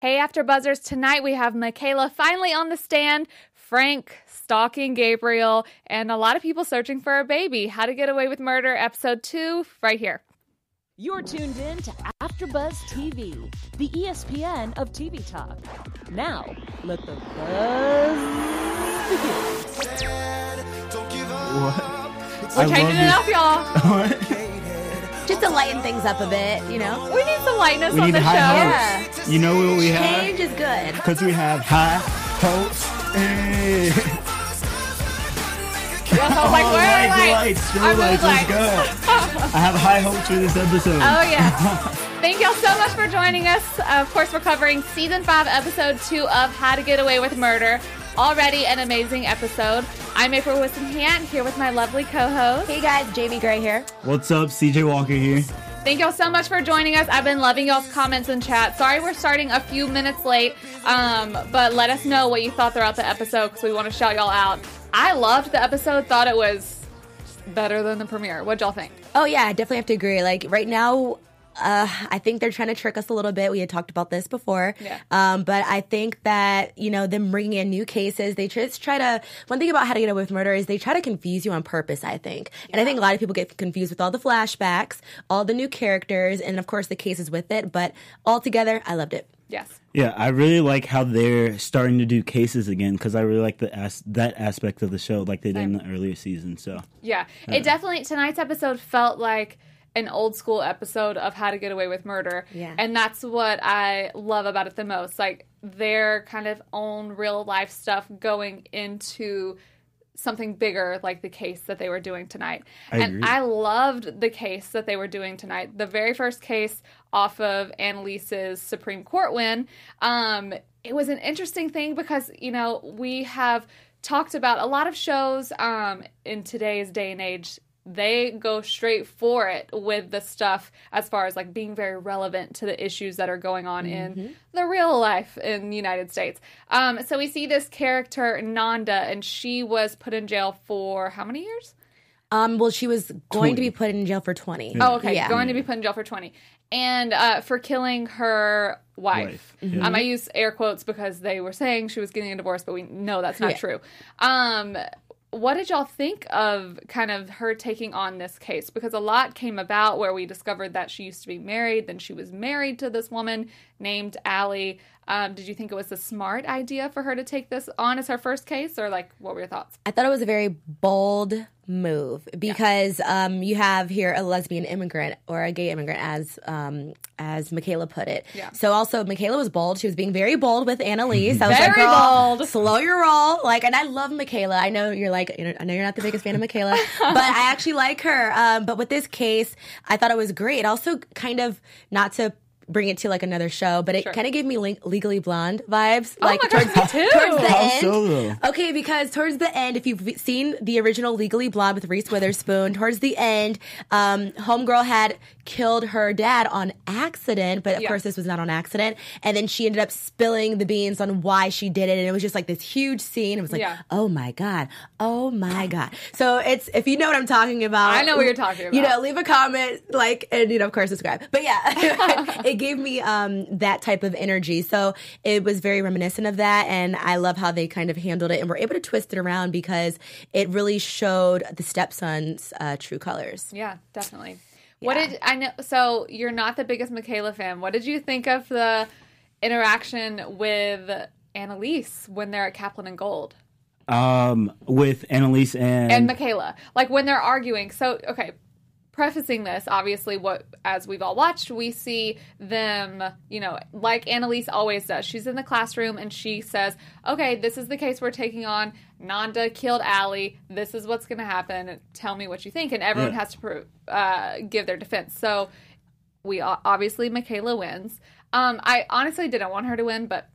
Hey, After Buzzers, tonight we have Michaela finally on the stand, Frank stalking Gabriel, and a lot of people searching for a baby. How to Get Away with Murder, episode two, right here. You're tuned in to AfterBuzz TV, the ESPN of TV talk. Now, let the buzz begin. What? We're changing it up, y'all. What? Just to lighten things up a bit, you know? We need some lightness We on need the show. high hopes. You know what we have? Change is good. Because we have high hopes. Hey. Yes, I was like, Oh, where are lights, the lights? lights, show lights, let's lights. go. I have high hopes for this episode. Oh, yeah. Thank y'all so much for joining us. Of course, we're covering season five, episode two of How to Get Away with Murder. Already an amazing episode. I'm April Whisenhant here with my lovely co-host. Hey guys, Jaime Gray here. What's up, CJ Walker here. Thank y'all so much for joining us. I've been loving y'all's comments in chat. Sorry we're starting a few minutes late, um, but let us know what you thought throughout the episode because we want to shout y'all out. I loved the episode. Thought it was better than the premiere. What'd y'all think? Oh yeah, I definitely have to agree. Like right now, uh, I think they're trying to trick us a little bit. We had talked about this before. Yeah. Um, but I think that, you know, them bringing in new cases, they just try to, one thing about how to get away with murder is they try to confuse you on purpose, I think. And I think a lot of people get confused with all the flashbacks, all the new characters, and of course the cases with it. But altogether, I loved it. Yes. Yeah, I really like how they're starting to do cases again because I really like the as- that aspect of the show, like they did in the earlier season. So Yeah. It definitely tonight's episode felt like an old school episode of How to Get Away with Murder. Yeah. And that's what I love about it the most. Like their kind of own real life stuff going into something bigger like the case that they were doing tonight. I and agree. I loved the case that they were doing tonight. The very first case off of Annalise's Supreme Court win. Um, it was an interesting thing because, you know, we have talked about a lot of shows um, in today's day and age. They go straight for it with the stuff as far as like being very relevant to the issues that are going on in the real life in the United States. Um, so we see this character, Nanda, and she was put in jail for how many years? Um, well, she was going to be put in jail for 20. Oh, okay. Yeah. Going to be put in jail for 20. And uh, for killing her wife. Wife, yeah. Um, I use air quotes because they were saying she was getting a divorce, but we know that's not Yeah. true. Um, what did y'all think of kind of her taking on this case? Because a lot came about where we discovered that she used to be married, then she was married to this woman named Allie. Um, did you think it was a smart idea for her to take this on as her first case, or like what were your thoughts? I thought it was a very bold move because um, you have here a lesbian immigrant or a gay immigrant, as um, as Michaela put it. Yeah. So also Michaela was bold. She was being very bold with Annalise. I was Very like, Girl, bold. Slow your roll. Like, and I love Michaela. I know you're like, you know, I know you're not the biggest fan of Michaela, but I actually like her. Um, but with this case, I thought it was great. It also kind of not to. Bring it to like another show, but it Sure. kind of gave me Link- Legally Blonde vibes. Oh like my gosh, me too. towards the How end. so. Okay, because towards the end, if you've seen the original Legally Blonde with Reese Witherspoon, towards the end, um, Homegirl had killed her dad on accident, but of Yeah. course this was not on accident. And then she ended up spilling the beans on why she did it, and it was just like this huge scene. It was like, Yeah. oh my god, oh my god. So it's if you know what I'm talking about, I know what you're talking about. You know, leave a comment, like, and you know, of course, subscribe. But yeah, it gave me um that type of energy. So it was very reminiscent of that, and I love how they kind of handled it and were able to twist it around because it really showed the stepson's uh, true colors. Yeah, definitely. What Yeah. did I know? So you're not the biggest Michaela fan. What did you think of the interaction with Annalise when they're at Caplan and Gold Um, with Annalise and, and Michaela? Like when they're arguing. So okay, prefacing this, obviously, what as we've all watched, we see them. You know, like Annalise always does. She's in the classroom and she says, "Okay, this is the case we're taking on. Nanda killed Allie. This is what's going to happen. Tell me what you think." And everyone Yeah. has to pro- uh, give their defense. So we obviously Michaela wins. Um, I honestly didn't want her to win, but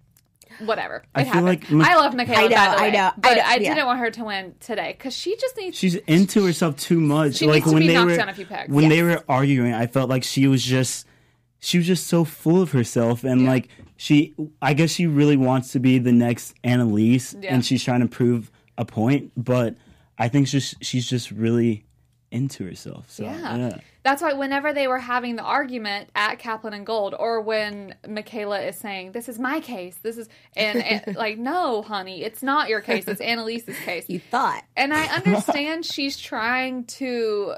whatever. I It feel happened. like Mi- I love Michaela. I know, by the I way, know, I but know, I, didn't want her to win today because she just needs. she's into herself too much. She like needs to when be they knocked were down a few pegs. when they were arguing, I felt like she was just she was just so full of herself and like she I guess she really wants to be the next Annalise Yeah. and she's trying to prove a point, but I think she's she's just really into herself. So Yeah. yeah. That's why whenever they were having the argument at Caplan and Gold, or when Michaela is saying, "This is my case," this is and, and like, no, honey, it's not your case. It's Annalise's case. You thought. And I understand she's trying to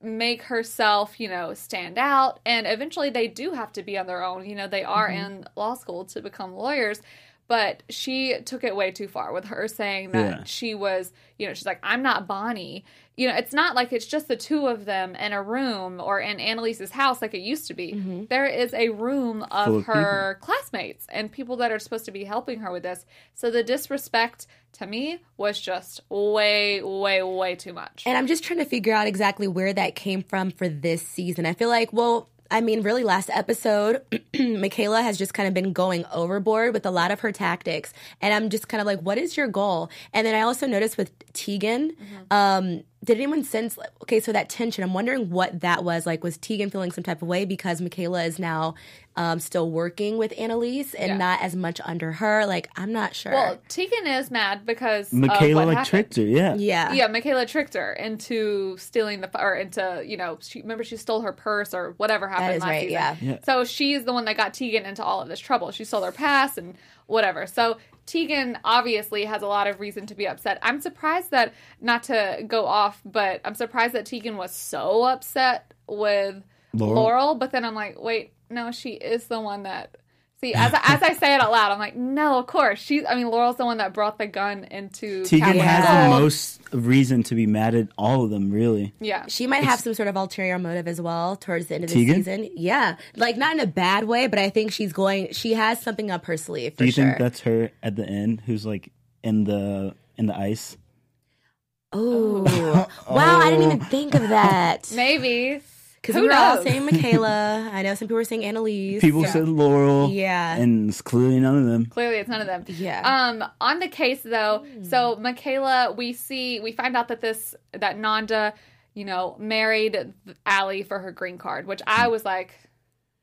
make herself, you know, stand out. And eventually they do have to be on their own. You know, they are mm-hmm. in law school to become lawyers. But she took it way too far with her saying that Yeah. she was, you know, she's like, I'm not Bonnie. You know, it's not like it's just the two of them in a room or in Annalise's house like it used to be. Mm-hmm. There is a room of, of her classmates and people that are supposed to be helping her with this. So the disrespect to me was just way, way, way too much. And I'm just trying to figure out exactly where that came from for this season. I feel like, well, I mean, really, last episode, Michaela has just kind of been going overboard with a lot of her tactics. And I'm just kind of like, what is your goal? And then I also noticed with Tegan, um, did anyone sense, okay, so that tension, I'm wondering what that was. Like, was Tegan feeling some type of way because Michaela is now um, still working with Annalise and Yeah. not as much under her? Like, I'm not sure. well, Tegan is mad because of Michaela what like happened. tricked her. Yeah. yeah. Yeah, Michaela tricked her into stealing the or into you know she remember she stole her purse or whatever happened is last right, season. yeah. Yeah. So she's the one that got Tegan into all of this trouble. She stole her pass and whatever. So Tegan obviously has a lot of reason to be upset. I'm surprised that not to go off, but I'm surprised that Tegan was so upset with Laurel. Laurel? but then I'm like, wait, no, she is the one that. See, as I, as I say it out loud, I'm like, no, of course she's. I mean, Laurel's the one that brought the gun into Tegan Captain has Gold. the most reason to be mad at all of them, really. Yeah, She might have some sort of ulterior motive as well towards the end of the Tegan? season. Yeah. Like not in a bad way, but I think she's going she has something up her sleeve for Do you sure. think that's her at the end who's like in the in the ice? oh. wow, I didn't even think of that. maybe. Because Who we were all knows? saying Michaela. I know some people were saying Annalise. People said Laurel. Yeah. And it's clearly none of them. Clearly, it's none of them. Yeah. Um, on the case though, so Michaela, we see, we find out that this that Nanda, you know, married Allie for her green card, which I was like,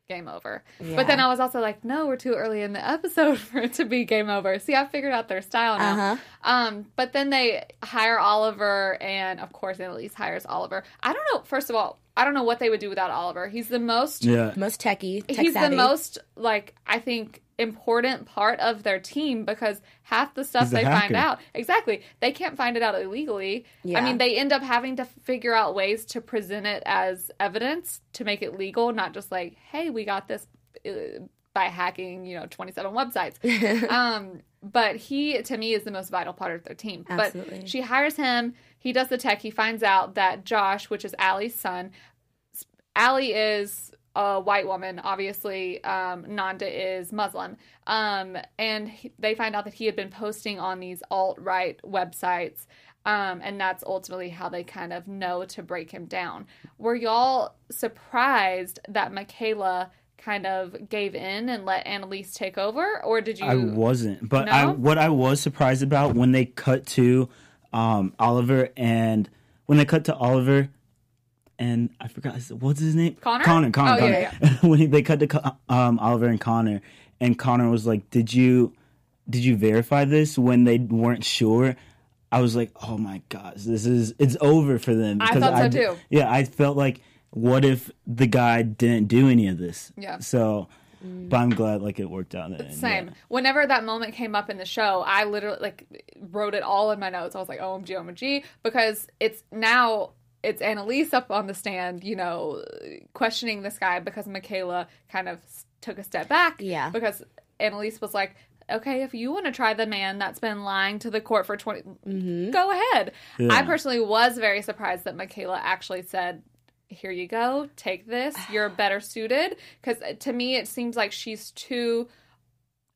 game over. But then I was also like, no, we're too early in the episode for it to be game over. See, I figured out their style now. Uh-huh. Um, but then they hire Oliver, and of course, Annalise hires Oliver. I don't know. First of all, I don't know what they would do without Oliver. He's the most Yeah. Most techie, tech he's savvy. the most like I think important part of their team because half the stuff He's a they find out exactly they can't find it out illegally. Yeah. I mean, they end up having to figure out ways to present it as evidence to make it legal, not just like, hey, we got this uh, by hacking, you know, twenty seven websites. um, but he to me is the most vital part of their team. Absolutely. But she hires him. He does the tech. He finds out that Josh, which is Allie's son, Allie is a white woman, obviously. Um, Nanda is Muslim. Um, and he, they find out that he had been posting on these alt right websites. Um, and that's ultimately how they kind of know to break him down. Were y'all surprised that Michaela kind of gave in and let Annalise take over? Or did you? I wasn't, but I what I was surprised about when they cut to um, Oliver and when they cut to Oliver and I forgot what's his name Connor? Connor Connor, Oh, yeah, Connor. when he, they cut to um, Oliver and Connor and Connor was like did you did you verify this when they weren't sure I was like oh my gosh this is it's over for them I thought so too. yeah I felt like what if the guy didn't do any of this Yeah. so Mm. but I'm glad like it worked out in the end, Same. yeah. Whenever that moment came up in the show, I literally like wrote it all in my notes. I was like, "OMG, OMG," because it's now it's Annalise up on the stand, you know, questioning this guy because Michaela kind of took a step back. Yeah. Because Annalise was like, "Okay, if you want to try the man that's been lying to the court for 20 mm-hmm. go ahead." I personally was very surprised that Michaela actually said. Here you go. Take this. You're better suited. Because uh, to me, it seems like she's too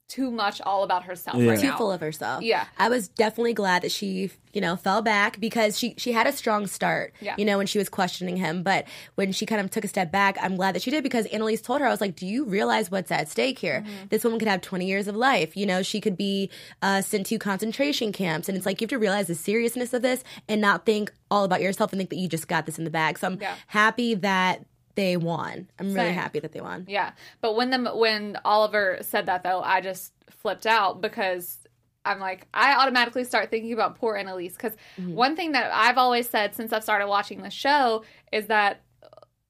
too much all about herself Yeah. right too now. full of herself. Yeah. I was definitely glad that she, you know, fell back because she she had a strong start. Yeah. You know, when she was questioning him, but when she kind of took a step back, I'm glad that she did because Annalise told her, I was like, "Do you realize what's at stake here? Mm-hmm. This woman could have 20 years of life. You know, she could be uh, sent to concentration camps, and it's like you have to realize the seriousness of this and not think all about yourself and think that you just got this in the bag. So I'm Yeah. happy that they won. I'm really Same. happy that they won. Yeah, but when the when Oliver said that though, I just flipped out because I'm like, I automatically start thinking about poor Annalise because mm-hmm. one thing that I've always said since I've started watching the show is that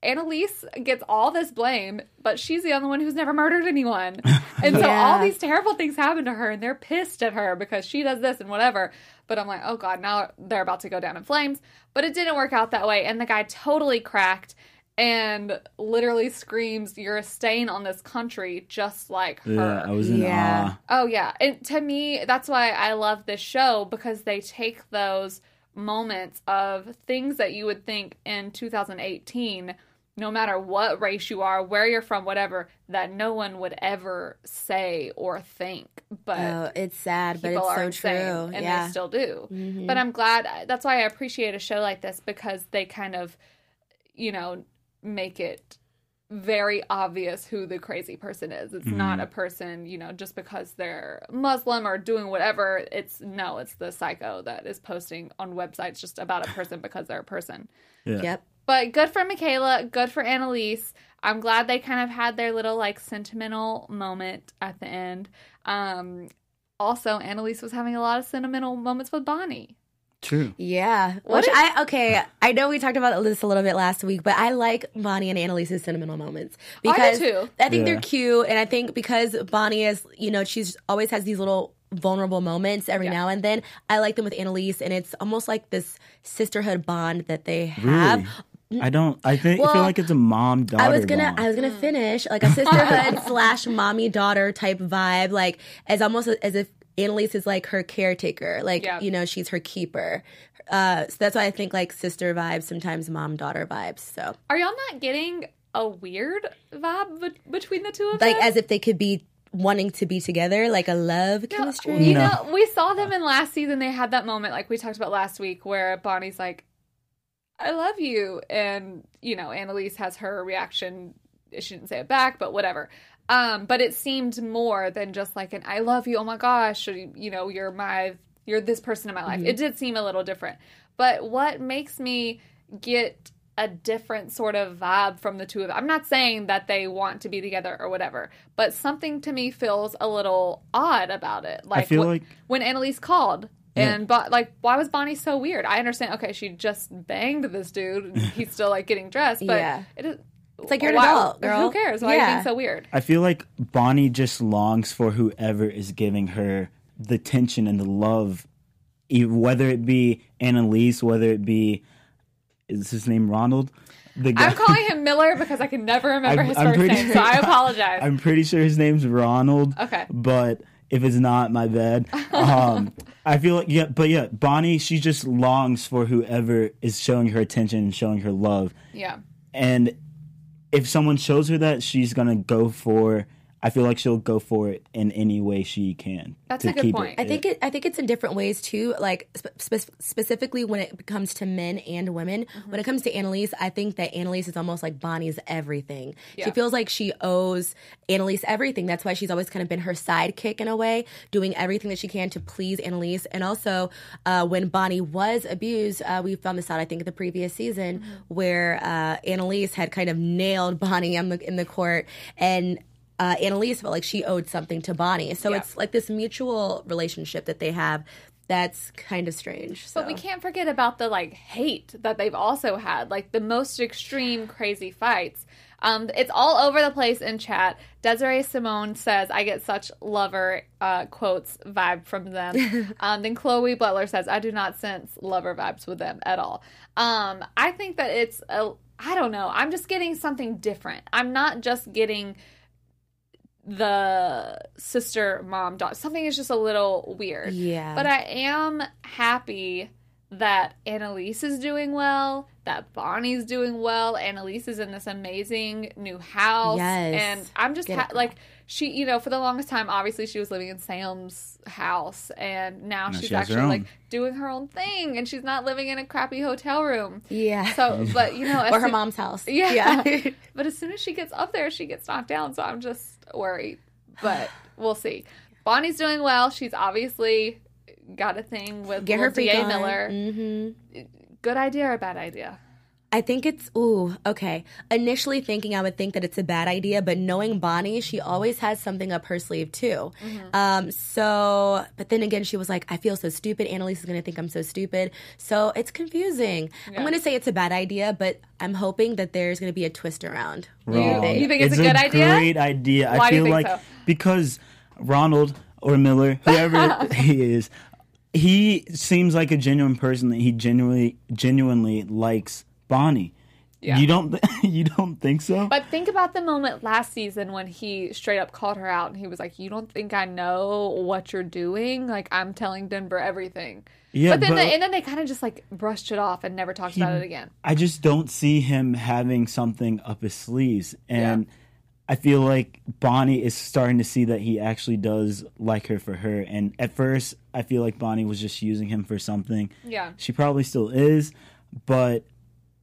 Annalise gets all this blame, but she's the only one who's never murdered anyone. And so Yeah. all these terrible things happen to her, and they're pissed at her because she does this and whatever. But I'm like, oh God, now they're about to go down in flames. But it didn't work out that way. And the guy totally cracked and literally screams, You're a stain on this country, just like her. Yeah, I was in Yeah. awe. Oh yeah, and to me, that's why I love this show because they take those moments of things that you would think in 2018, no matter what race you are, where you're from, whatever, that no one would ever say or think. But Oh, it's sad, but people it's are so insane, true. and yeah. they still do. Mhm. But I'm glad. That's why I appreciate a show like this because they kind of, you know, make it very obvious who the crazy person is. It's not a person, you know, just because they're Muslim or doing whatever. It's no, it's the psycho that is posting on websites just about a person because they're a person. Yeah. Yep. But good for Michaela, good for Annalise. I'm glad they kind of had their little like sentimental moment at the end. Um also Annalise was having a lot of sentimental moments with Bonnie. True. Yeah. What Which is- I okay. I know we talked about this a little bit last week, but I like Bonnie and Annalise's sentimental moments oh, I do because too. I think Yeah. they're cute, and I think because Bonnie is, you know, she's always has these little vulnerable moments every Yeah. now and then. I like them with Annalise, and it's almost like this sisterhood bond that they have. Really? I don't. I think I Well, feel like it's a mom daughter. I was gonna, bond. I was gonna mm. finish like a sisterhood slash mommy daughter type vibe, like as almost as if Annalise is like her caretaker, like Yeah. you know she's her keeper. Uh, so that's why I think like sister vibes, sometimes mom daughter vibes. So Are y'all not getting a weird vibe be- between the two of like them? Like as if they could be wanting to be together, like a love chemistry. You No. know, we saw them in last season. They had that moment, like we talked about last week, where Bonnie's like, "I love you," and you know, Annalise has her reaction. She didn't say it back, but whatever. Um, but it seemed more than just like an "I love you." Oh my gosh, you know, you're my, you're this person in my life. It did seem a little different. But what makes me get a different sort of vibe from the two of them. I'm not saying that they want to be together or whatever, but something to me feels a little odd about it. Like feel wh- like- when Annalise called Yeah. and but like why was Bonnie so weird? I understand. Okay, she just banged this dude. He's still like getting dressed, but Yeah. it is. It's like you're an why- adult, girl. Who cares? Why are you being so weird? I feel like Bonnie just longs for whoever is giving her the tension and the love, e- whether it be Annalise, whether it be is his name Ronald. The I'm calling him Miller because I can never remember I'm- his I'm first pretty name, sure- so I apologize. I'm pretty sure his name's Ronald. Okay. But if it's not, my bad. Um, I feel like yeah, but yeah, Bonnie, she just longs for whoever is showing her attention and showing her love. yeah. And if someone shows her that, she's gonna go for. I feel like she'll go for it in any way she can. That's to a good keep point. It. I think it. I think it's in different ways too. Like spe- spe- specifically when it comes to men and women. Mm-hmm. When it comes to Annalise, I think that Annalise is almost like Bonnie's everything. She feels like she owes Annalise everything. That's why she's always kind of been her sidekick in a way, doing everything that she can to please Annalise. And also, uh, when Bonnie was abused, uh, we found this out I think in the previous season Mm-hmm. where uh, Annalise had kind of nailed Bonnie in the in the court and uh, Annalise felt like she owed something to Bonnie. So Yeah. it's like this mutual relationship that they have that's kind of strange. So. But we can't forget about the like hate that they've also had, like the most extreme crazy fights. Um, it's all over the place in chat. Desiree Simone says, "I get such lover uh, quotes vibe from them." um, then Chloe Butler says, "I do not sense lover vibes with them at all." Um, I think that it's a, I don't know. I'm just getting something different. I'm not just getting the sister mom daughter. Something is just a little weird. Yeah. But I am happy that Annalise is doing well, that Bonnie's doing well. Annalise is in this amazing new house. Yes. And I'm just ha- like, she, you know, for the longest time, obviously she was living in Sam's house. And now Now she's she actually like doing her own thing. And she's not living in a crappy hotel room. yeah. So, but, you know, as or her soon- mom's house. yeah. but as soon as she gets up there, she gets knocked down. So I'm just worried. But we'll see. Bonnie's doing well. She's obviously got a thing with Get her D.A. Miller. Mm-hmm. Good idea or bad idea? I think it's ooh okay. Initially thinking I would think that it's a bad idea, but knowing Bonnie, she always has something up her sleeve too. Mm-hmm. Um, so, but then again, she was like, "I feel so stupid." Annalise is gonna think I'm so stupid, so it's confusing. I'm gonna say it's a bad idea, but I'm hoping that there's gonna be a twist around. Wrong. you think it's a good idea? great idea. Why I do you feel think like so? because Ronald or Miller, whoever he is, he seems like a genuine person that he genuinely genuinely likes Bonnie. Yeah. You don't you don't think so? But think about the moment last season when he straight up called her out and he was like, "You don't think I know what you're doing? Like I'm telling Denver everything." yeah, but then, but the, and then they kind of just like brushed it off and never talked about it again. I just don't see him having something up his sleeves and I feel like Bonnie is starting to see that he actually does like her for her and at first I feel like Bonnie was just using him for something. Yeah. She probably still is, but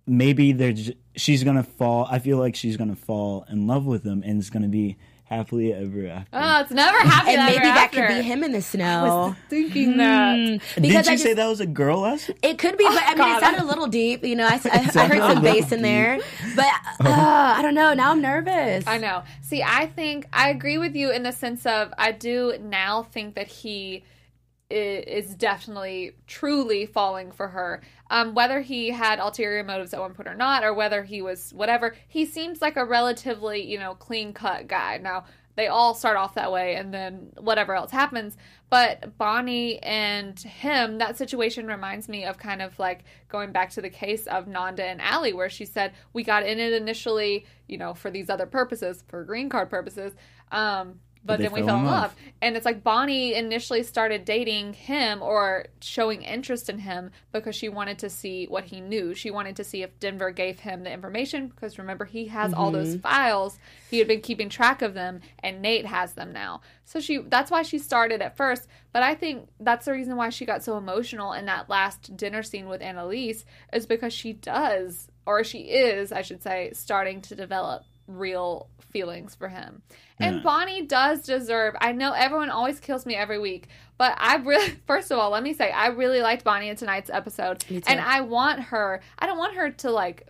maybe they're j- she's going to fall I feel like she's going to fall in love with him and it's going to be happily ever after. Oh, it's never happy. And maybe ever that after. could be him in the snow. Thinking that. Did because you I say that was a girl last? It could be, but I mean, God. it sounded a little deep. You know, I, I, I heard some little bass in there, but uh, I don't know. Now I'm nervous. I know. See, I think I agree with you in the sense of I do now think that he is definitely truly falling for her. Um, whether he had ulterior motives at one point or not, or whether he was whatever, he seems like a relatively you know clean cut guy. Now they all start off that way, and then whatever else happens. But Bonnie and him, that situation reminds me of kind of like going back to the case of Nanda and Allie, where she said, We got in it initially, you know, for these other purposes, for green card purposes. Um, but, then we fell in love. love. And it's like Bonnie initially started dating him or showing interest in him because she wanted to see what he knew. She wanted to see if Denver gave him the information because remember, he has all those mm-hmm. files. He had been keeping track of them, and Nate has them now. So she that's why she started at first. But I think that's the reason why she got so emotional in that last dinner scene with Annalise is because she does, or she is, I should say, starting to develop real feelings for him. And Yeah. Bonnie does deserve. I know everyone always kills me every week, but I really first of all, let me say I really liked Bonnie in tonight's episode. And I want her I don't want her to like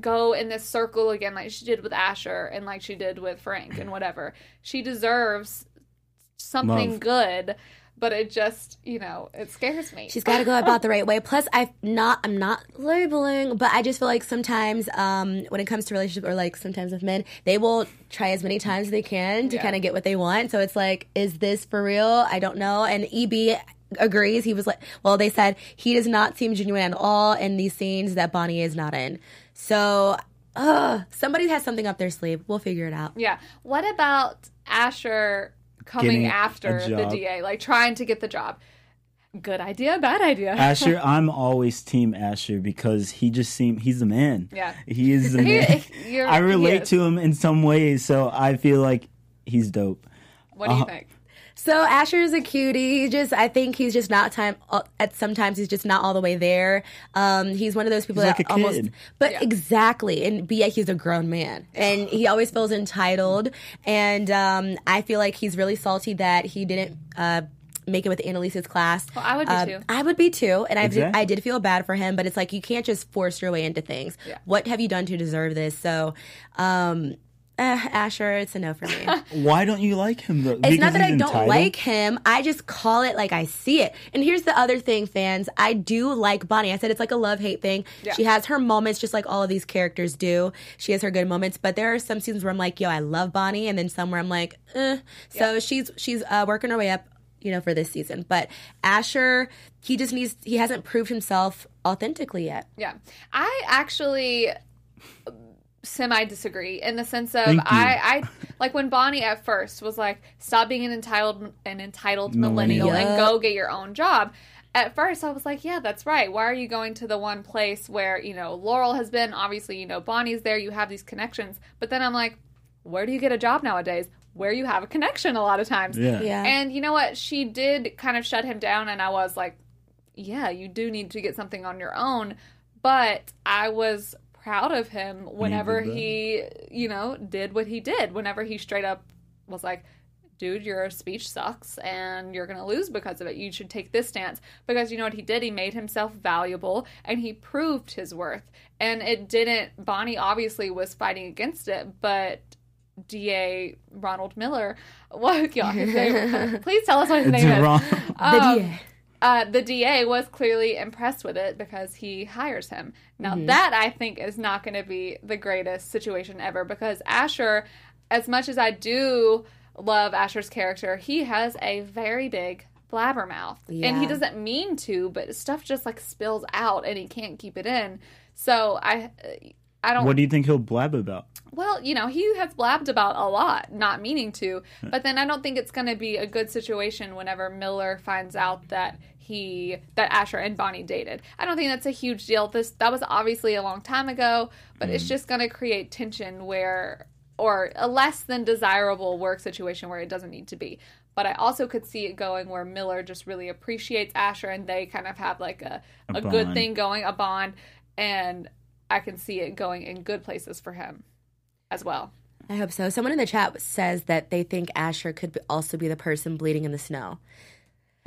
go in this circle again like she did with Asher and like she did with Frank and whatever. She deserves something Love. good, but it just, you know, it scares me. She's got to go about the right way. Plus, I not I'm not labeling, but I just feel like sometimes um, when it comes to relationship or like sometimes with men, they will try as many times as they can to Yeah. kind of get what they want. So it's like, is this for real? I don't know. And EB agrees. He was like, well, they said he does not seem genuine at all in these scenes that Bonnie is not in. So, uh, somebody has something up their sleeve. We'll figure it out. Yeah. What about Asher coming after the. DA, like trying to get the job? Good idea, bad idea. Asher, I'm always team Asher because he just seems he's the man. Yeah. He is the He- man. I relate to him in some ways, so I feel like he's dope. What do you Uh, think? So Asher is a cutie. He just, I think he's just not time. uh, At sometimes he's just not all the way there. Um, he's one of those people He's that like a almost, kid. but Yeah. exactly, and but yet he's a grown man, and he always feels entitled. And um, I feel like he's really salty that he didn't. Uh, Make it with Annalise's class. Well, I would be Um, too. I would be too, and I did, Exactly. I did feel bad for him. But it's like you can't just force your way into things. Yeah. What have you done to deserve this? So, um, eh, Asher, it's a no for me. Why don't you like him though? It's Because not that I don't entitled? like him. I just call it like I see it. And here's the other thing, fans. I do like Bonnie. I said it's like a love hate thing. Yeah. She has her moments just like all of these characters do. She has her good moments, but there are some scenes where I'm like, yo, I love Bonnie, and then some where I'm like, eh. So she's she's uh, working her way up. You know, for this season, but Asher, he just needs. He hasn't proved himself authentically yet. Yeah. I actually semi disagree in the sense of I, I like when Bonnie at first was like, stop being an entitled an entitled millennial, Millennial. and go get your own job. At first I was like, yeah, that's right. Why are you going to the one place where, you know, Laurel has been? Obviously, you know, Bonnie's there, you have these connections. But then I'm like, where do you get a job nowadays? Where you have a connection a lot of times. Yeah. Yeah. And you know what? She did kind of shut him down, and I was like, yeah, you do need to get something on your own. But I was proud of him whenever did that. he, you know, did what he did. Whenever he straight up was like, dude, your speech sucks and you're going to lose because of it. You should take this stance. Because you know what he did? He made himself valuable and he proved his worth. And it didn't, Bonnie obviously was fighting against it, but DA Ronald Miller, what, y'all, his name, please tell us what his name is. Ron- Um, DA. Uh, the DA was clearly impressed with it because he hires him. Now, that I think is not going to be the greatest situation ever because Asher, as much as I do love Asher's character, he has a very big blabbermouth. And he doesn't mean to, but stuff just like spills out and he can't keep it in. So I. I don't What do you think he'll blab about? Well, you know, he has blabbed about a lot, not meaning to. Hmm. But then I don't think it's going to be a good situation whenever Miller finds out that he that Asher and Bonnie dated. I don't think that's a huge deal. This that was obviously a long time ago, but it's hmm. just going to create tension where or a less than desirable work situation where it doesn't need to be. But I also could see it going where Miller just really appreciates Asher and they kind of have like a, a, A good thing going, a bond, and I can see it going in good places for him as well. I hope so. Someone in the chat says that they think Asher could be, also be the person bleeding in the snow.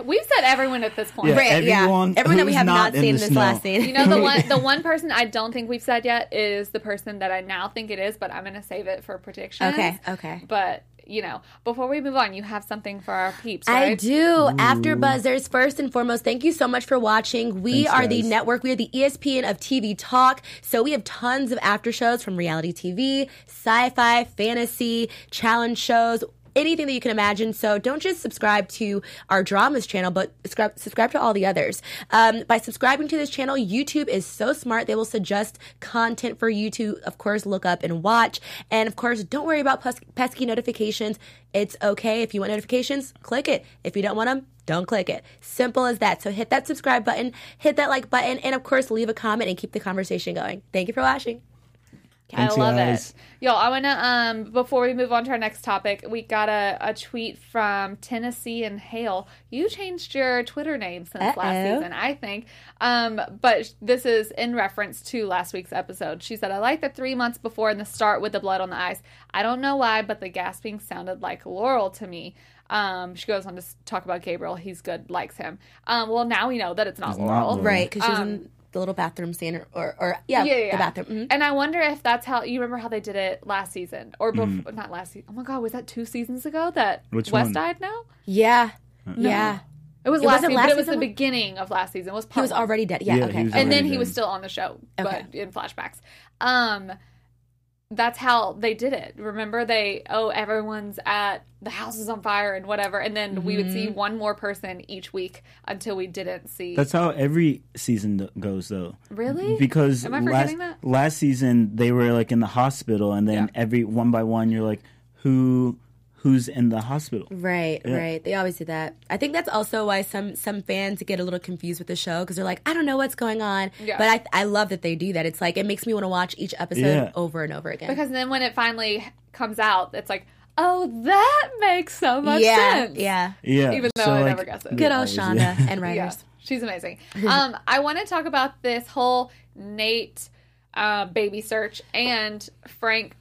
We've said everyone at this point. Yeah, Right, yeah. everyone Everyone that we have not not in seen the this snow. last scene. You know the one the one person I don't think we've said yet is the person that I now think it is, but I'm gonna save it for prediction. Okay, okay. But you know, before we move on, you have something for our peeps, I right? do. After Buzzers, first and foremost, thank you so much for watching. We Thanks, are the network. We are the ESPN of TV talk. So we have tons of after shows from reality TV, sci-fi, fantasy, challenge shows. Anything that you can imagine. So don't just subscribe to our dramas channel, but subscribe, subscribe to all the others. Um, by subscribing to this channel, YouTube is so smart. They will suggest content for you to, of course, look up and watch. And of course, don't worry about pes- pesky notifications. It's okay. If you want notifications, click it. If you don't want them, don't click it. Simple as that. So hit that subscribe button, hit that like button, and of course, leave a comment and keep the conversation going. Thank you for watching. Thanks, I love guys. it. Y'all, I wanna um before we move on to our next topic, we got a, a tweet from Tennessee and Hale. You changed your Twitter name since last Uh-oh. season, I think. Um, but this is in reference to last week's episode. She said, I like the three months before and the start with the blood on the eyes. I don't know why, but the gasping sounded like Laurel to me. Um, she goes on to talk about Gabriel. He's good, likes him. Um, well, now we know that it's not It's not Laurel. Laurel. Right, because she's Um, in the little bathroom scene, or, or, or yeah, yeah, yeah. the bathroom. mhm. And I wonder if that's how you remember how they did it last season or before, Mm. not last season. Oh my god, was that two seasons ago that Which West one? died now? Yeah, yeah. It was It last season, last but it was the season? beginning of last season. It was He was one. already dead. Yeah, Yeah, okay. and then already he was still on the show, Okay. but in flashbacks. Um, that's how they did it. Remember, they oh everyone's at the house is on fire and whatever, and then we would Mm-hmm. see one more person each week until we didn't see. That's how every season goes, though. really Because Am I last, forgetting that? last season they were like in the hospital, and then Yeah. every one by one, you're like, who, who's in the hospital? Right, right. They always do that. I think that's also why some some fans get a little confused with the show because they're like, I don't know what's going on. Yeah. But I I love that they do that. It's like it makes me want to watch each episode Yeah. over and over again. because then when it finally comes out, it's like, oh, that makes so much yeah, sense. yeah. Yeah, Even though so, I like, never guessed it. Good yeah, old Shonda yeah. and Yeah, writers. she's amazing. um, I want to talk about this whole Nate uh, baby search and Frank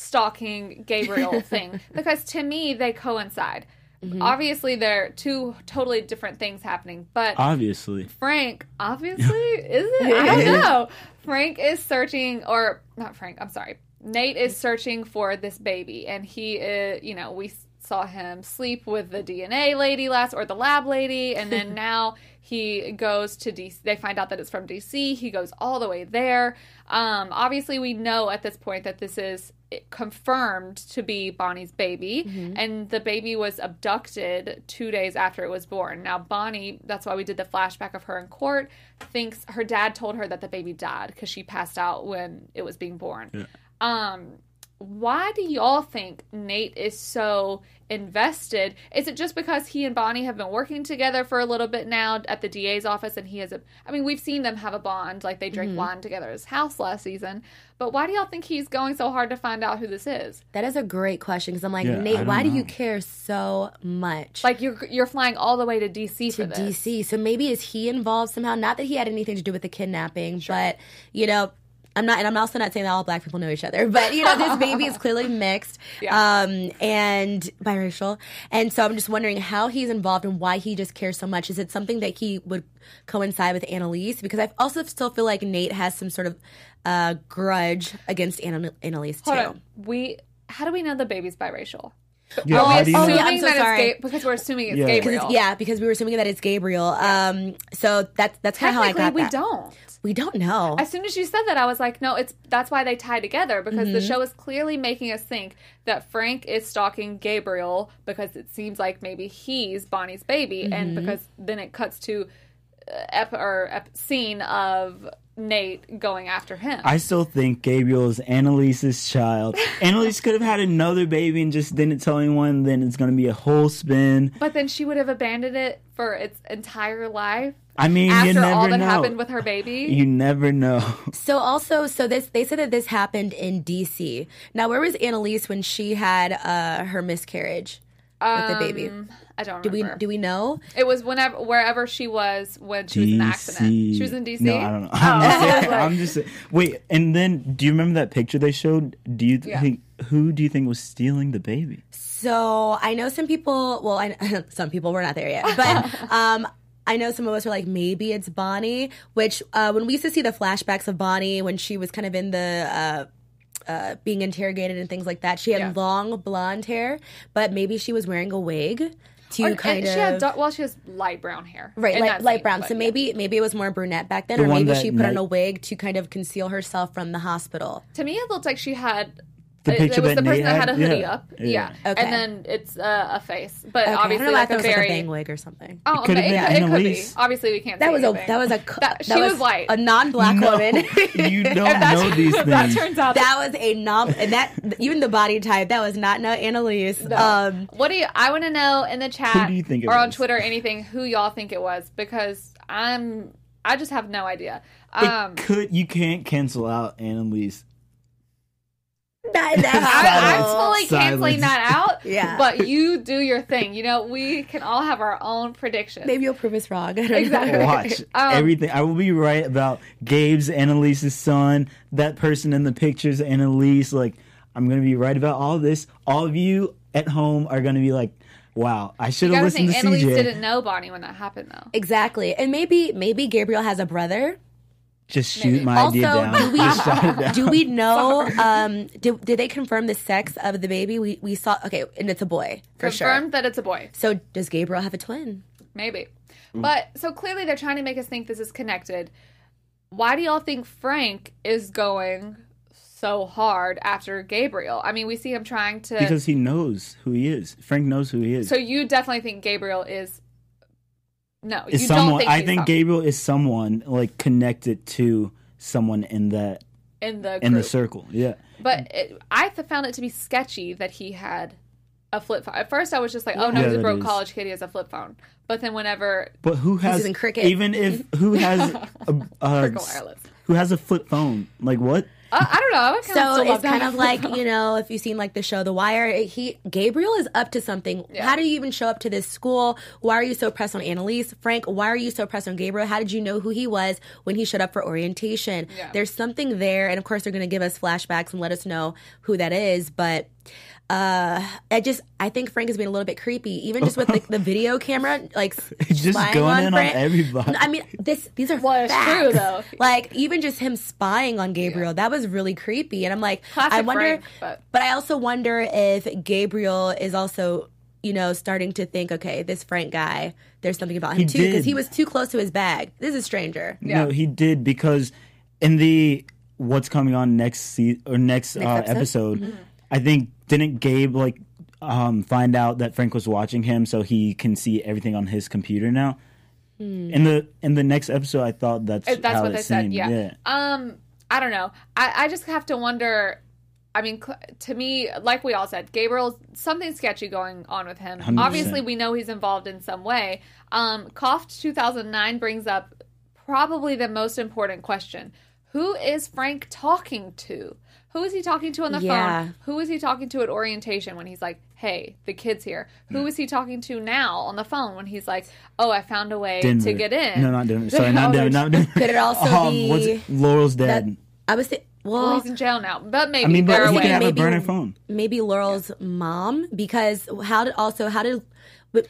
stalking Gabriel thing because to me they coincide. Mm-hmm. Obviously, they're two totally different things happening, but Obviously, Frank, obviously, is it? I don't know. Frank is searching, or not Frank, I'm sorry. Nate is searching for this baby, and he is, you know, we saw him sleep with the DNA lady last, or the lab lady, and then now he goes to DC. They find out that it's from DC. He goes all the way there. Um, obviously, we know at this point that this is confirmed to be Bonnie's baby, and the baby was abducted two days after it was born. Now, Bonnie, that's why we did the flashback of her in court, thinks her dad told her that the baby died because she passed out when it was being born. Um, why do y'all think Nate is so invested? Is it just because he and Bonnie have been working together for a little bit now at the DA's office and he has a I mean, we've seen them have a bond, like they drink mm-hmm. wine together at his house last season. But why do y'all think he's going so hard to find out who this is? That is a great question because I'm like, Yeah, Nate, don't why do you care so much? Like you're you're flying all the way to DC to for this. DC. So maybe is he involved somehow? Not that he had anything to do with the kidnapping, but you know, I'm not, and I'm also not saying that all black people know each other, but you know, this baby is clearly mixed Yeah. um, and biracial, and so I'm just wondering how he's involved and why he just cares so much. Is it something that he would coincide with Annalise? Because I also still feel like Nate has some sort of uh, grudge against Anna- Annalise too. Hold on. We how do we know the baby's biracial? Yeah, Are we how do oh, yeah, I'm so that sorry. it's Ga- because we're assuming it's Yeah. 'Cause it's- Gabriel. Because- yeah, because we were assuming that it's Gabriel. Um, so that's that's kind of how I Technically, got we that. don't. We don't know. As soon as you said that, I was like, no, it's that's why they tie together because Mm-hmm. the show is clearly making us think that Frank is stalking Gabriel because it seems like maybe he's Bonnie's baby, Mm-hmm. and because then it cuts to ep or ep- scene of Nate going after him. I still think Gabriel is Annalise's child. Annalise could have had another baby and just didn't tell anyone. Then it's going to be a whole spin. but then she would have abandoned it for its entire life I mean, you after never all that know. happened with her baby. you never know. So also, so this they said that this happened in D.C. Now, where was Annalise when she had uh, her miscarriage with the baby? I don't Do we do we know? It was whenever wherever she was when she was in the accident. DC. She was in DC. No, I don't know. Oh, I'm, just saying, I'm just saying. Wait, and then do you remember that picture they showed? Do you Yeah. think who do you think was stealing the baby? So I know some people. Well, I, some people were not there yet, but um, I know some of us were like, maybe it's Bonnie. Which uh, when we used to see the flashbacks of Bonnie when she was kind of in the. Uh, uh, being interrogated and things like that. She had Yeah. long blonde hair, but maybe she was wearing a wig to Or- kind and of she had dark, well, she has light brown hair, Right, in light, that light brown. but So yeah. maybe maybe it was more brunette back then, The or maybe she put on a wig to kind of conceal herself from the hospital. to me it looked like she had. The it, picture it was that the person Nate that had a hoodie Yeah. up, Yeah. yeah, Okay. and then it's uh, a face, but Okay, obviously I don't know like if a it was very like a bang wig or something. Oh, could've okay, been it, could- it could be. Obviously, we can't. That say was a that was a co- That- that she was was white. a non-black No, woman. you don't know these things. That turns out that was a non and that even the body type that was not no Annalise. No. Um, what do you? I want to know in the chat do you think it or on was? Twitter, anything who y'all think it was because I'm. I just have no idea. It Um, could you can't cancel out Annalise. That, that I, I'm happened. fully canceling that out. Yeah. But you do your thing. You know, we can all have our own predictions. Maybe you'll prove us wrong. I don't know. Exactly. Watch Um, everything. I will be right about Gabe's Annalise's son. That person in the pictures, Annalise. Like I'm gonna be right about all this. All of you at home are gonna be like, "Wow, I should have gotta listened think to Annalise CJ." didn't know Bonnie when that happened, though. Exactly, and maybe maybe Gabriel has a brother. Just shoot Maybe. my Also, idea down. do we- Just shut it down. Do we know? um, did, did they confirm the sex of the baby? We we saw. Okay, and it's a boy for sure. Confirmed that it's a boy. So does Gabriel have a twin? Maybe. But so clearly they're trying to make us think this is connected. Why do y'all think Frank is going so hard after Gabriel? I mean, we see him trying to. because he knows who he is. Frank knows who he is. so you definitely think Gabriel is. No, is you someone? don't think I think Gabriel is someone like connected to someone in that in the in the circle. Yeah. But it, I found it to be sketchy that he had a flip phone. At first, I was just like, "Oh no, Yeah, he's a broke college kid. He has a flip phone." But then, whenever But who has using cricket. even if who has a, a Cricket wireless. who has a flip phone? Like what? Uh, I don't know, I kind So it's kind of like you know, if you've seen like the show The Wire, he Gabriel is up to something. Yeah. How do you even show up to this school? Why are you so pressed on Annalise? Frank, why are you so pressed on Gabriel? How did you know who he was when he showed up for orientation? Yeah. There's something there, and of course they're going to give us flashbacks and let us know who that is, but. Uh, I just I think Frank is being a little bit creepy, even just with like the video camera, like Just spying going in on everybody. I mean, this these are Well, it's facts. true, though. Like even just him spying on Gabriel, that was really creepy. And I'm like, Classic I wonder, Frank, but. but- I also wonder if Gabriel is also, you know, starting to think, okay, this Frank guy, there's something about him He too, because he was too close to his bag. This is a stranger. Yeah. No, he did because in the what's coming on next se- or next, uh, episode? episode, Mm-hmm. I think didn't Gabe like um, find out that Frank was watching him so he can see everything on his computer now. In the in the next episode, I thought that's Uh, That's how what it they said. seemed. Yeah. Um, I don't know. I, I just have to wonder. I mean, cl- to me, like we all said, Gabriel's something sketchy going on with him. 100%. Obviously, we know he's involved in some way. Um, Coughed 2009 brings up probably the most important question: Who is Frank talking to? Who is he talking to on the Yeah. phone? Who is he talking to at orientation when he's like, "Hey, the kid's here"? Who is he talking to now on the phone when he's like, "Oh, I found a way Denver. to get in"? No, not Denver. Sorry, not Denver. Not Denver. Could it also um, be what's it? Laurel's That dad? I was th- Well, Well, he's in jail now, but maybe I mean, they're but he away. can have a burner phone. maybe Laurel's mom because how did also how did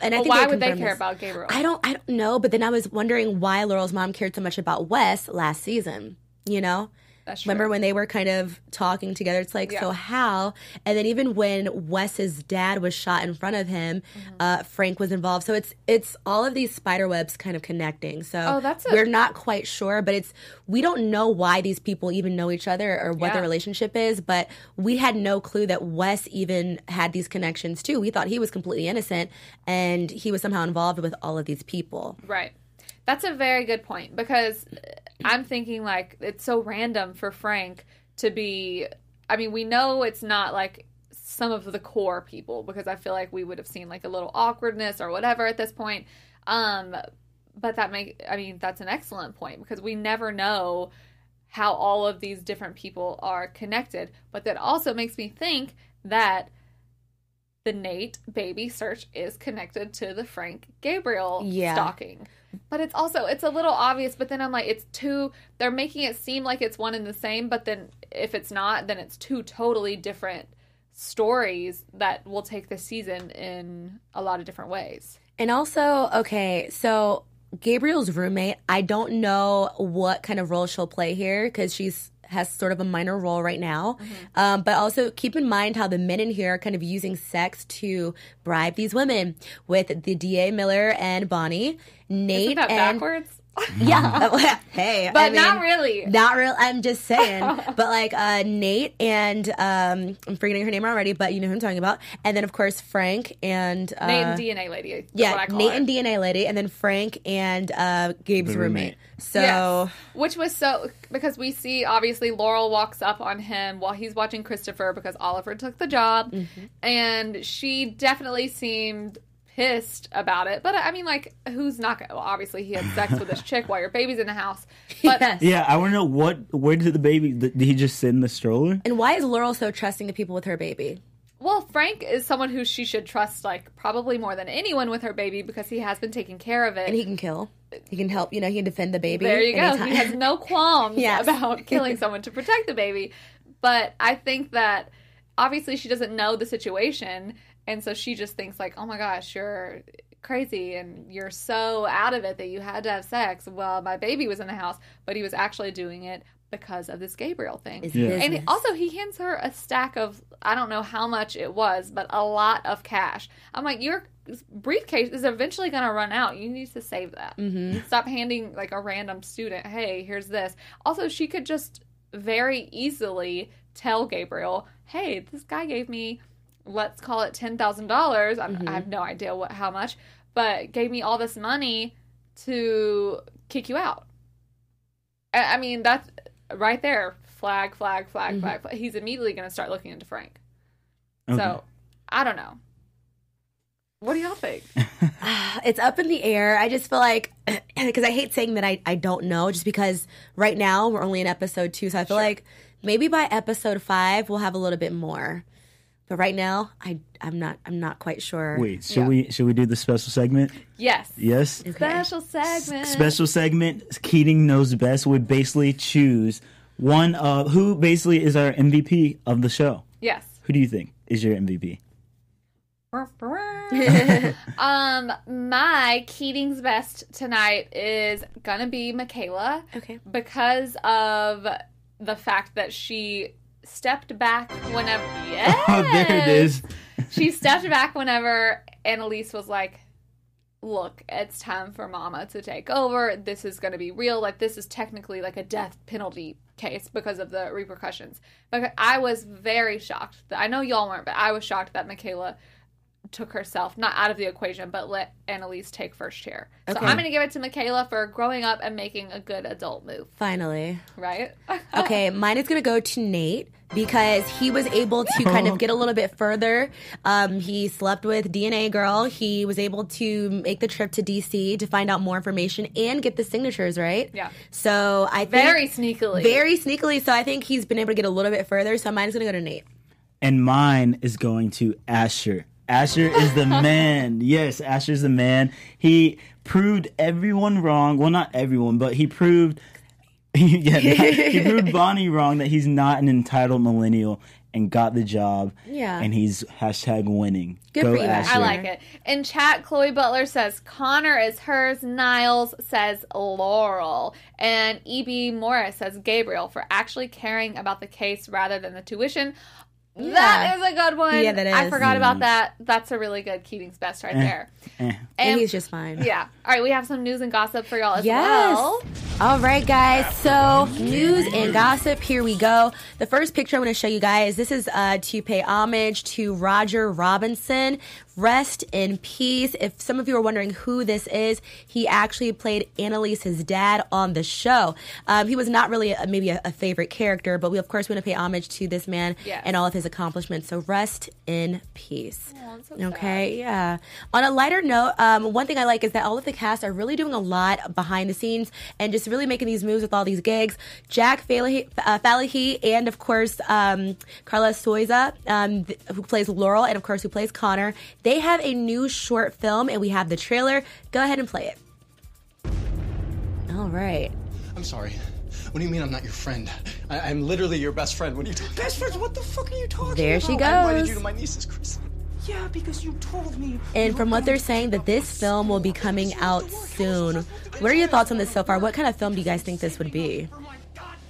and I Well, think why they would they care this. about Gabriel? I don't I don't know, but then I was wondering why Laurel's mom cared so much about Wes last season. You know, That's true. remember when they were kind of talking together? It's like Yeah. so how? And then even when Wes's dad was shot in front of him, Mm-hmm. uh, Frank was involved. So it's it's all of these spider webs kind of connecting. So Oh, that's a- we're not quite sure, but it's we don't know why these people even know each other or what Yeah. their relationship is. But we had no clue that Wes even had these connections too. We thought he was completely innocent, and he was somehow involved with all of these people. Right. That's a very good point because I'm thinking like it's so random for Frank to be. I mean, we know it's not like some of the core people because I feel like we would have seen like a little awkwardness or whatever at this point. Um, but that make I mean that's an excellent point because we never know how all of these different people are connected. But that also makes me think that the Nate baby search is connected to the Frank Gabriel Yeah. stalking. But it's also it's a little obvious, but then I'm like it's two they're making it seem like it's one and the same, but then if it's not, then it's two totally different stories that will take the season in a lot of different ways. And also, okay, so Gabriel's roommate, I don't know what kind of role she'll play here because she's has sort of a minor role right now. Um, but also keep in mind how the men in here are kind of using sex to bribe these women with the DA Miller and Bonnie, Nate and backwards? yeah. hey, But I mean, not really. Not real. I'm just saying. but like uh, Nate and um, I'm forgetting her name already, but you know who I'm talking about. And then of course Frank and uh, Nate and DNA lady. Yeah, what I call Nate it. and DNA lady, and then Frank and uh, Gabe's The roommate. roommate. So Yes. Which was so because we see obviously Laurel walks up on him while he's watching Christopher because Oliver took the job, Mm-hmm. and she definitely seemed pissed about it. But I mean, like, who's not? Gonna, well, obviously he had sex with this chick while your baby's in the house. But Yes. Yeah, I want to know what. Where did the baby? Did he just sit in the stroller? And why is Laurel so trusting the people with her baby? well, Frank is someone who she should trust, like probably more than anyone with her baby because he has been taking care of it. And he can kill. He can help. You know, he can defend the baby. There you go. He has no qualms Yes. about killing someone to protect the baby. But I think that obviously she doesn't know the situation. And so she just thinks, like, oh my gosh, you're crazy and you're so out of it that you had to have sex. Well, my baby was in the house, but he was actually doing it because of this Gabriel thing. Yeah. And also, he hands her a stack of, I don't know how much it was, but a lot of cash. I'm like, your briefcase is eventually going to run out. You need to save that. Mhm. Stop handing like a random student, hey, here's this. Also, she could just very easily tell Gabriel, hey, this guy gave me, let's call it $10,000. dollars I have mm-hmm. no idea what how much, but gave me all this money to kick you out. I I mean, that's right there. Flag, flag, flag, mm-hmm. flag, flag. He's immediately going to start looking into Frank. Okay. So, I don't know. What do y'all think? it's up in the air. I just feel like because I hate saying that I, I don't know, just because right now we're only in episode two, so I feel like maybe by episode five we'll have a little bit more. But right now, I I'm not I'm not quite sure. Wait, should Yeah. we should we do the special segment? Yes. Yes. Special segment. Special segment. Keating knows best. Would basically choose one of who basically is our MVP of the show. Yes. Who do you think is your MVP? um, my Keating's best tonight is gonna be Michaela Okay. because of the fact that she stepped back whenever. Yes, Oh, there it is. she stepped back whenever Annalise was like, "Look, it's time for Mama to take over. This is going to be real. Like this is technically like a death penalty case because of the repercussions." But I was very shocked. That, I know y'all weren't, but I was shocked that Michaela took herself not out of the equation, but let Annalise take first chair. So Okay. I'm going to give it to Michaela for growing up and making a good adult move. Finally. Right? Okay, mine is gonna go to Nate because he was able to kind of get a little bit further. Um, he slept with DNA girl. He was able to make the trip to DC to find out more information and get the signatures right. Yeah. So I think Very sneakily. very sneakily. So I think he's been able to get a little bit further. So mine's gonna go to Nate. And mine is going to Asher. Asher is the man. Yes, Asher's the man. He proved everyone wrong. Well, not everyone, but he proved yeah, he proved Bonnie wrong that he's not an entitled millennial and got the job. Yeah. and he's hashtag winning. Good for you, Ashley. I like it. In chat, Chloe Butler says Connor is hers. Niles says Laurel. And E.B. Morris says Gabriel for actually caring about the case rather than the tuition. That is a good one. Yeah, that I is. forgot about that. That's a really good Keating's best right there. Eh. And he's just fine. yeah. All right, we have some news and gossip for y'all as Yes. well. All right, guys. So, news and gossip. Here we go. The first picture I'm going to show you guys. This is uh, to pay homage to Roger Robinson. Rest in peace. If some of you are wondering who this is, he actually played Annalise's dad on the show. Um, he was not really a, maybe a, a favorite character, but we of course want to pay homage to this man and all of his accomplishments. So rest in peace. Oh, so sad. Okay, yeah. On a lighter note, um, one thing I like is that all of the cast are really doing a lot behind the scenes and just really making these moves with all these gigs. Jack Falahee, uh, and of course um, Karla Souza, um, th- who plays Laurel, and of course who plays Connor. They have a new short film, and we have the trailer. Go ahead and play it. All right. I'm sorry. What do you mean I'm not your friend? I, I'm literally your best friend. What are you talking Best friends, what the fuck are you talking There about? she I invited you to my niece's christening. Yeah, because you told me. And from what they're saying, that this film will be coming out soon. What are your thoughts on this so far? What kind of film do you guys think this would be? Oh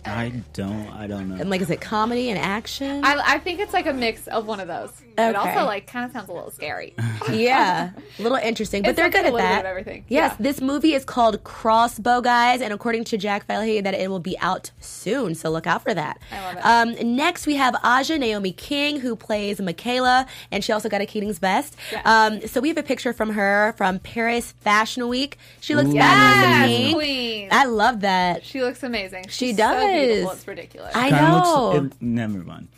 I don't. I don't know. And like, is it comedy and action? I, I think it's like a mix of one of those. It also like kind of sounds a little scary. yeah, a little interesting, but It's they're like a good at little bit that. of everything. Yes, Yeah. this movie is called Crossbow Guys, and according to Jack Falahee, that it will be out soon. So look out for that. I love it. Um, next, we have Aja Naomi King, who plays Michaela, and she also got a Keating's Best. Yes. Um, so we have a picture from her from Paris Fashion Week. She looks Ooh. fabulous as Yes, a queen. I love that. She looks amazing. She She's does. So beautiful. It's ridiculous. I Kinda know. Looks, it, never mind.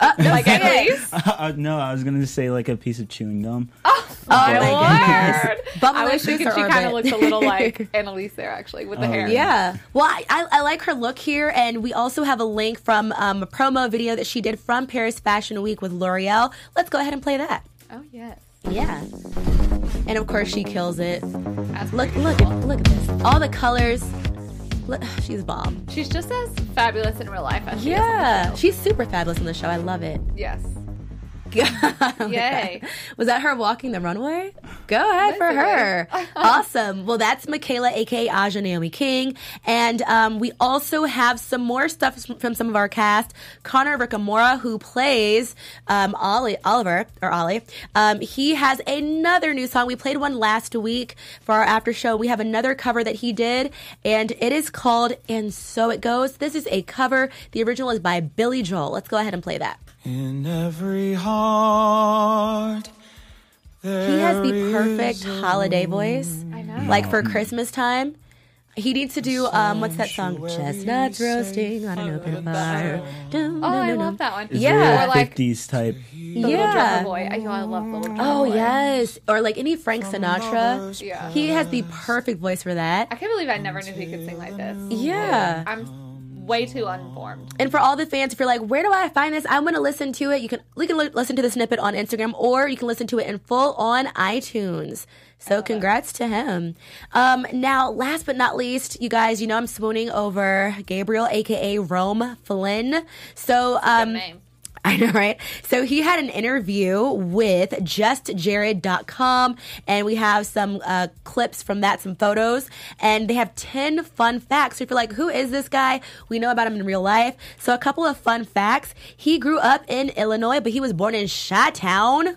Uh, no, like say it. Annalise. Uh, no, I was gonna say like a piece of chewing gum. Oh my my goodness. word! I was Lips thinking she kind of looks a little like Annalise there, actually, with the hair. Yeah. Well, I, I, I like her look here, and we also have a link from um, a promo video that she did from Paris Fashion Week with L'Oreal. Let's go ahead and play that. Oh yes. Yeah. And of course, she kills it. As Look, per look, usual. at, look at this. All the colors. She's bomb. She's just as fabulous in real life as she is Yeah, she's super fabulous in the show. I love it. Yes. Yay. Was that her walking the runway? Go ahead for her. awesome. Well, that's Michaela, aka Aja Naomi King. And um, we also have some more stuff from some of our cast. Conrad Ricamora, who plays um, Ollie, Oliver, or Ollie, um, he has another new song. We played one last week for our after show. We have another cover that he did, and it is called And So It Goes. This is a cover. The original is by Billy Joel. Let's go ahead and play that. In every heart. He has the perfect holiday voice. I know. Like for Christmas time. He needs to do um what's that song? Chestnuts roasting on an open fire. Dun, Oh, I dun, dun, love that one. It's Yeah. Or like 50s type. the little Yeah. drummer boy. I know I love the little Oh boy. yes. Or like any Frank Sinatra. Yeah. He has the perfect voice for that. I can't believe I never knew he could sing like this. Yeah. I'm way too uninformed. And for all the fans, if you're like, where do I find this? I'm going to listen to it. You can you can li- listen to the snippet on Instagram, or you can listen to it in full on iTunes. So congrats to him. Um, now, last but not least, you guys, you know I'm swooning over Gabriel, aka Rome Flynn. So um, name. I know, right? So he had an interview with justjared.com, and we have some uh, clips from that, some photos, and they have 10 fun facts. So if you're like, who is this guy? We know about him in real life. So a couple of fun facts. He grew up in Illinois, but he was born in Chi Town.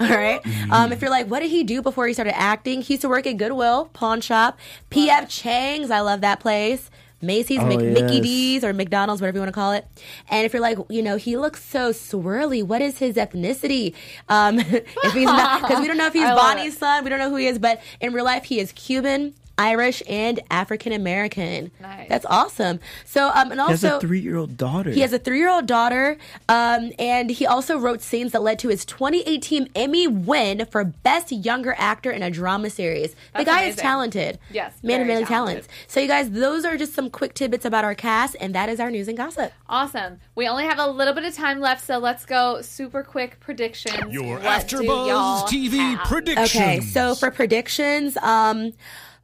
All right. Um, if you're like, what did he do before he started acting? He used to work at Goodwill Pawn Shop, PF Chang's. I love that place. Macy's, Oh, Mic- Mickey. D's, or McDonald's, whatever you want to call it. And if you're like, you know, he looks so swirly. What is his ethnicity? Um, if he's not, because we don't know if he's Bonnie's it. son. We don't know who he is, but in real life, he is Cuban. Irish and African American. Nice. That's awesome. So, um, and also, He has a three year old daughter. he has a three-year-old daughter, um, and he also wrote scenes that led to his 2018 Emmy win for Best Younger Actor in a Drama Series. the That's guy is talented. Yes, man of many talents. So, you guys, those are just some quick tidbits about our cast, and that is our news and gossip. Awesome. We only have a little bit of time left, so let's go super quick predictions. Your What do AfterBuzz TV have? predictions. Okay, so for predictions, um,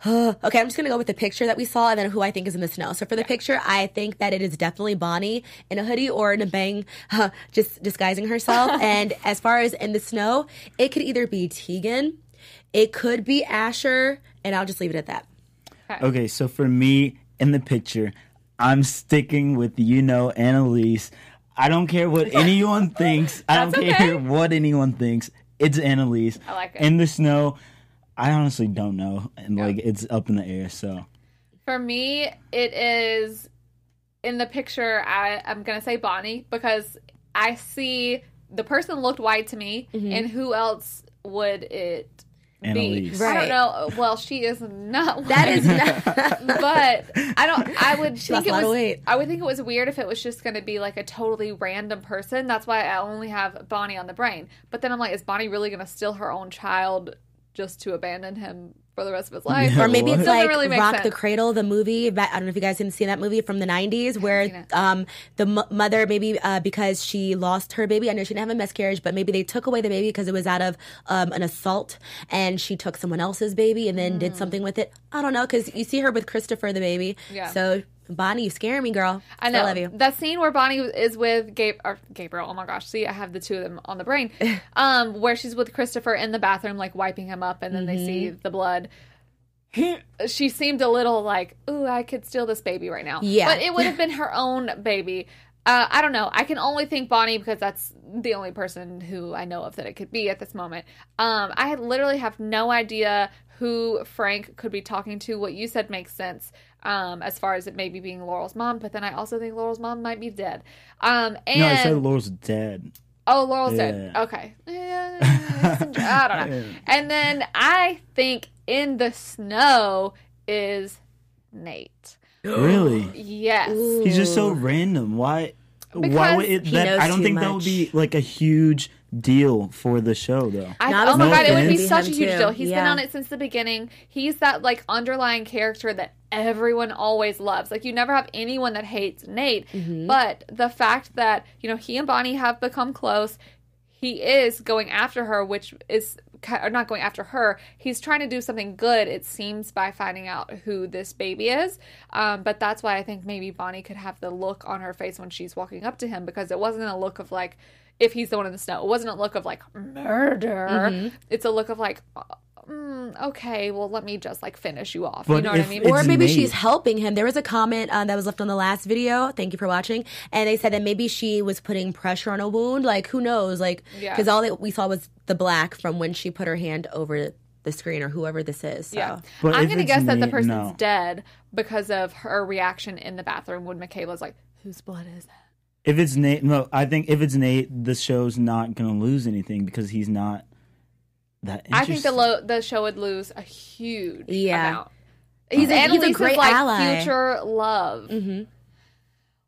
Okay, I'm just gonna go with the picture that we saw and then who I think is in the snow. So for the picture, I think that it is definitely Bonnie in a hoodie or in a bang, huh, just disguising herself. and as far as in the snow, it could either be Tegan, it could be Asher, and I'll just leave it at that. Okay, so for me in the picture, I'm sticking with you know Annalise. I don't care what anyone thinks. I don't That's care what anyone thinks. It's Annalise. I like it. In the snow, I honestly don't know, and like it's up in the air. So For me, it is in the picture. I, I'm gonna say Bonnie because I see the person looked white to me, Mm-hmm. and who else would it be? Annalise. I Right. don't know. Well, she is not. White. That is not. but I don't. I would She think it a lot of was. weight. I would think it was weird if it was just going to be like a totally random person. That's why I only have Bonnie on the brain. But then I'm like, is Bonnie really going to steal her own child just to abandon him for the rest of his life? Yeah, Or maybe What? it's Doesn't like really make Rock the. Cradle, the movie. But I don't know if you guys didn't see that movie from the '90s, where um, the m- mother maybe uh, because she lost her baby. I know she didn't have a miscarriage, but maybe they took away the baby because it was out of um, an assault, and she took someone else's baby and then Mm. did something with it. I don't know because you see her with Christopher the baby. Yeah. So Bonnie, you scare me, girl. I know. I love you. That scene where Bonnie is with Gabe or Gabriel. Oh my gosh! See, I have the two of them on the brain. Um, where she's with Christopher in the bathroom, like wiping him up, and then they see Mm-hmm. the blood. she seemed a little like, "Ooh, I could steal this baby right now." Yeah. but it would have been her own baby. Uh, I don't know. I can only think Bonnie because that's the only person who I know of that it could be at this moment. Um, I literally have no idea who Frank could be talking to. What you said makes sense um, as far as it maybe being Laurel's mom, but then I also think Laurel's mom might be dead. Um, and no, I said Laurel's dead. oh, Laurel's dead. Okay, Eh, I don't know. And then I think in the snow is Nate. really? Yes. He's just so random. Why? why would it? That, I don't too think that would be like a huge deal for the show, though. I, No, I oh my god, it would be such a huge too. deal. He's been on it since the beginning. He's that like underlying character that everyone always loves. Like you never have anyone that hates Nate. Mm-hmm. But the fact that, you know, he and Bonnie have become close, he is going after her, which is or not going after her. He's trying to do something good, it seems, by finding out who this baby is. Um, but that's why I think maybe Bonnie could have the look on her face when she's walking up to him because it wasn't a look of like, if he's the one in the snow, it wasn't a look of like murder. Mm-hmm. It's a look of like, uh, mm, okay, well, let me just like finish you off. But you know what I mean? Or maybe Nate. she's helping him. There was a comment um, that was left on the last video. Thank you for watching. And they said that maybe she was putting pressure on a wound. Like, who knows? Like, Yeah. because all that we saw was the black from when she put her hand over the screen or whoever this is. So. Yeah. But I'm going to it's guess that the person's no. dead because of her reaction in the bathroom when Michaela's like, whose blood is that? If it's Nate, no, I think if it's Nate, the show's not gonna lose anything because he's not that. I think the interesting. lo- the show would lose a huge Yeah. amount. He's, He's a- he's a Annalise's, great like ally. future love. Mm-hmm.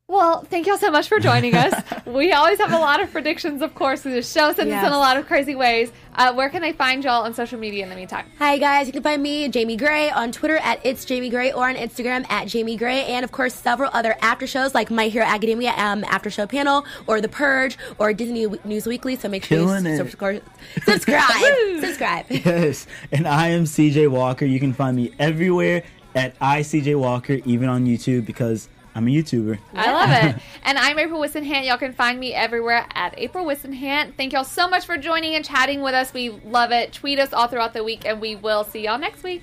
Well, thank y'all so much for joining us. we always have a lot of predictions, of course. The show sends us Yes. in a lot of crazy ways. Uh, where can they find y'all on social media in the meantime? Hi guys, you can find me, Jaime Gray, on Twitter at It's Jaime Gray or on Instagram at Jaime Gray, and of course several other after shows like My Hero Academia um, after show panel, or The Purge, or Disney News Weekly. So make sure Killing you subscribe. Subscribe. subscribe. Yes, and I am CJ Walker. You can find me everywhere at iCJ Walker, even on YouTube because I'm a YouTuber. I love it. And I'm April Whisenhant. Y'all can find me everywhere at April Whisenhant. Thank y'all so much for joining and chatting with us. We love it. Tweet us all throughout the week, and we will see y'all next week.